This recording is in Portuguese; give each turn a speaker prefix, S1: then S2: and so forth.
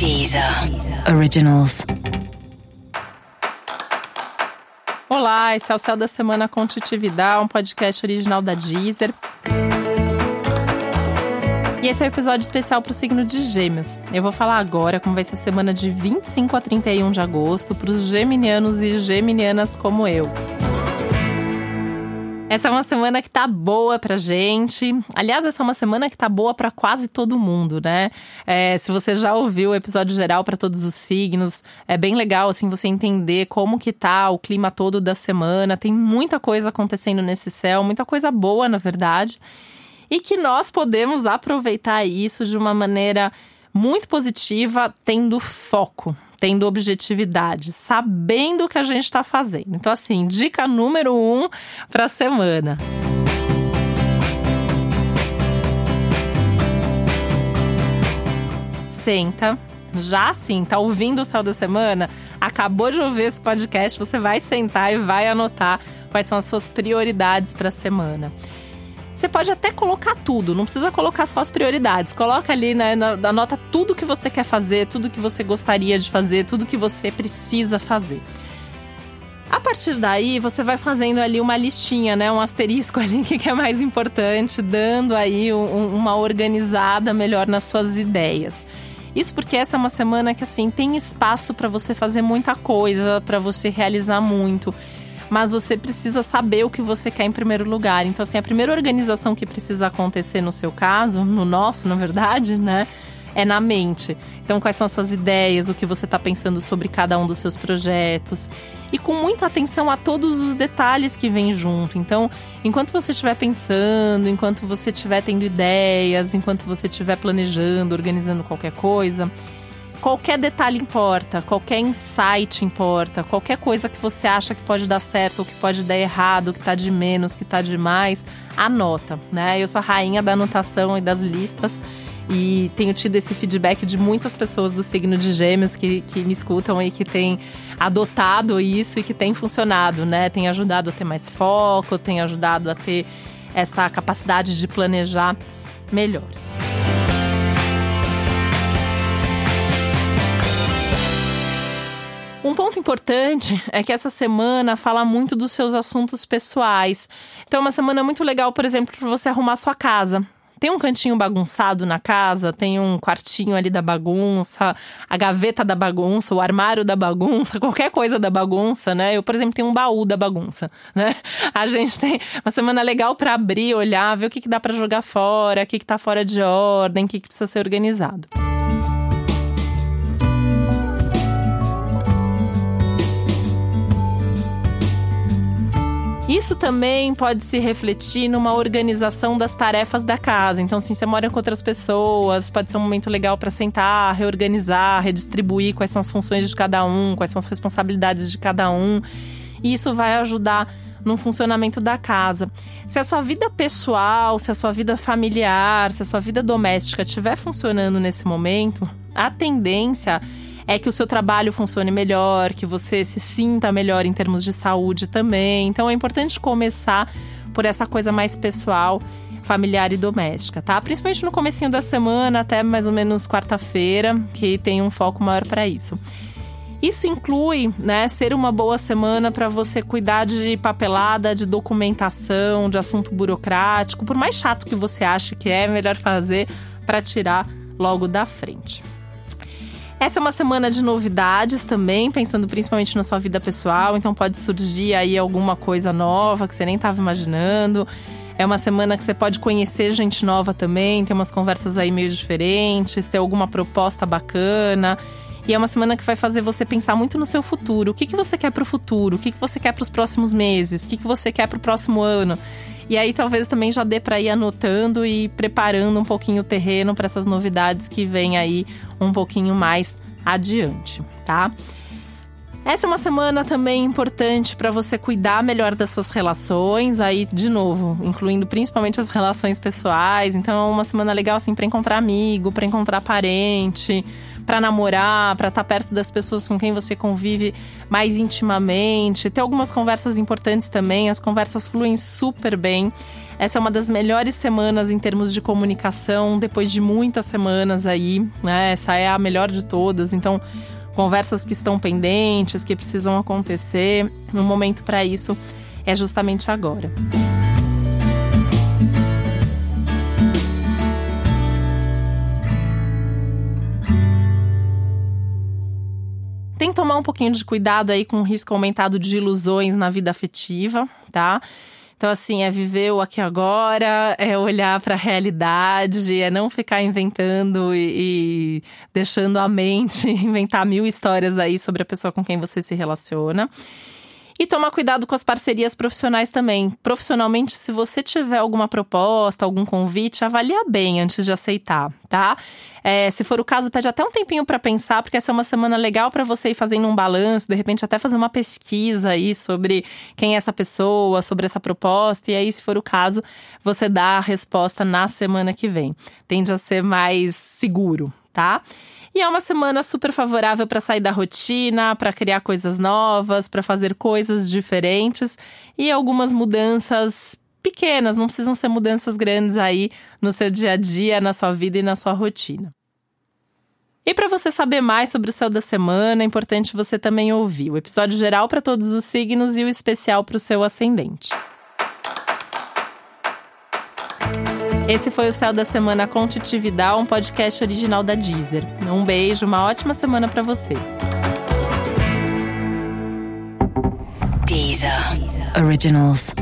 S1: Deezer Originals.
S2: Olá, esse é o Céu da Semana com Titividade, um podcast original da Deezer. E esse é o um episódio especial para o signo de Gêmeos. Eu vou falar agora como vai ser a semana de 25 a 31 de agosto para os geminianos e geminianas como eu. Essa é uma semana que tá boa pra gente. Aliás, essa é uma semana que tá boa para quase todo mundo, né? É, se você já ouviu o episódio geral para todos os signos, é bem legal assim você entender como que tá o clima todo da semana. Tem muita coisa acontecendo nesse céu, muita coisa boa, na verdade. E que nós podemos aproveitar isso de uma maneira muito positiva, tendo foco, tendo objetividade, sabendo o que a gente está fazendo. Então, assim, dica número um para a semana. Senta, já assim, tá ouvindo o céu da semana, acabou de ouvir esse podcast, você vai sentar e vai anotar quais são as suas prioridades para a semana. Você pode até colocar tudo, não precisa colocar só as prioridades. Coloca ali, né, anota tudo que você quer fazer, tudo que você gostaria de fazer, tudo que você precisa fazer. A partir daí, você vai fazendo ali uma listinha, né? Um asterisco ali, que é mais importante, dando aí um, uma organizada melhor nas suas ideias. Isso porque essa é uma semana que, assim, tem espaço para você fazer muita coisa, para você realizar muito mas você precisa saber o que você quer em primeiro lugar. Então, assim, a primeira organização que precisa acontecer no seu caso, no nosso, na verdade, né? É na mente. Então, quais são as suas ideias, o que você está pensando sobre cada um dos seus projetos. E com muita atenção a todos os detalhes que vêm junto. Então, enquanto você estiver pensando, enquanto você estiver tendo ideias, enquanto você estiver planejando, organizando qualquer coisa, Qualquer detalhe importa, qualquer insight importa, qualquer coisa que você acha que pode dar certo ou que pode dar errado, que tá de menos, que tá de mais, anota, né? Eu sou a rainha da anotação e das listas e tenho tido esse feedback de muitas pessoas do signo de Gêmeos que, que me escutam e que têm adotado isso e que tem funcionado, né? Tem ajudado a ter mais foco, tem ajudado a ter essa capacidade de planejar melhor. Um ponto importante é que essa semana fala muito dos seus assuntos pessoais. Então, é uma semana muito legal, por exemplo, para você arrumar sua casa. Tem um cantinho bagunçado na casa, tem um quartinho ali da bagunça, a gaveta da bagunça, o armário da bagunça, qualquer coisa da bagunça, né? Eu, por exemplo, tenho um baú da bagunça, né? A gente tem uma semana legal para abrir, olhar, ver o que, que dá para jogar fora, o que, que tá fora de ordem, o que, que precisa ser organizado. Isso também pode se refletir numa organização das tarefas da casa. Então, se você mora com outras pessoas, pode ser um momento legal para sentar, reorganizar, redistribuir quais são as funções de cada um, quais são as responsabilidades de cada um. E isso vai ajudar no funcionamento da casa. Se a sua vida pessoal, se a sua vida familiar, se a sua vida doméstica estiver funcionando nesse momento, a tendência é que o seu trabalho funcione melhor, que você se sinta melhor em termos de saúde também. Então é importante começar por essa coisa mais pessoal, familiar e doméstica, tá? Principalmente no comecinho da semana, até mais ou menos quarta-feira, que tem um foco maior para isso. Isso inclui, né, ser uma boa semana para você cuidar de papelada, de documentação, de assunto burocrático, por mais chato que você ache que é, melhor fazer para tirar logo da frente. Essa é uma semana de novidades também, pensando principalmente na sua vida pessoal, então pode surgir aí alguma coisa nova que você nem estava imaginando. É uma semana que você pode conhecer gente nova também, ter umas conversas aí meio diferentes, ter alguma proposta bacana. E é uma semana que vai fazer você pensar muito no seu futuro. O que, que você quer para o futuro? O que, que você quer para os próximos meses? O que, que você quer para o próximo ano? E aí talvez também já dê para ir anotando e preparando um pouquinho o terreno para essas novidades que vêm aí um pouquinho mais adiante, tá? Essa é uma semana também importante para você cuidar melhor das suas relações, aí de novo, incluindo principalmente as relações pessoais. Então é uma semana legal assim para encontrar amigo, para encontrar parente, para namorar, para estar tá perto das pessoas com quem você convive mais intimamente. Ter algumas conversas importantes também, as conversas fluem super bem. Essa é uma das melhores semanas em termos de comunicação, depois de muitas semanas aí, né? Essa é a melhor de todas. Então, conversas que estão pendentes, que precisam acontecer, no momento para isso é justamente agora. Tem que tomar um pouquinho de cuidado aí com o risco aumentado de ilusões na vida afetiva, tá? Então, assim, é viver o aqui agora, é olhar para a realidade, é não ficar inventando e, e, deixando a mente inventar mil histórias aí sobre a pessoa com quem você se relaciona. E tomar cuidado com as parcerias profissionais também. Profissionalmente, se você tiver alguma proposta, algum convite, avalia bem antes de aceitar, tá? É, se for o caso, pede até um tempinho para pensar, porque essa é uma semana legal para você ir fazendo um balanço, de repente até fazer uma pesquisa aí sobre quem é essa pessoa, sobre essa proposta, e aí, se for o caso, você dá a resposta na semana que vem. Tende a ser mais seguro, tá? E é uma semana super favorável para sair da rotina, para criar coisas novas, para fazer coisas diferentes e algumas mudanças pequenas, não precisam ser mudanças grandes aí no seu dia a dia, na sua vida e na sua rotina. E para você saber mais sobre o céu da semana, é importante você também ouvir o episódio geral para todos os signos e o especial para o seu ascendente. Esse foi o Céu da Semana com Titividade, um podcast original da Deezer. Um beijo, uma ótima semana para você.
S1: Deezer. Originals.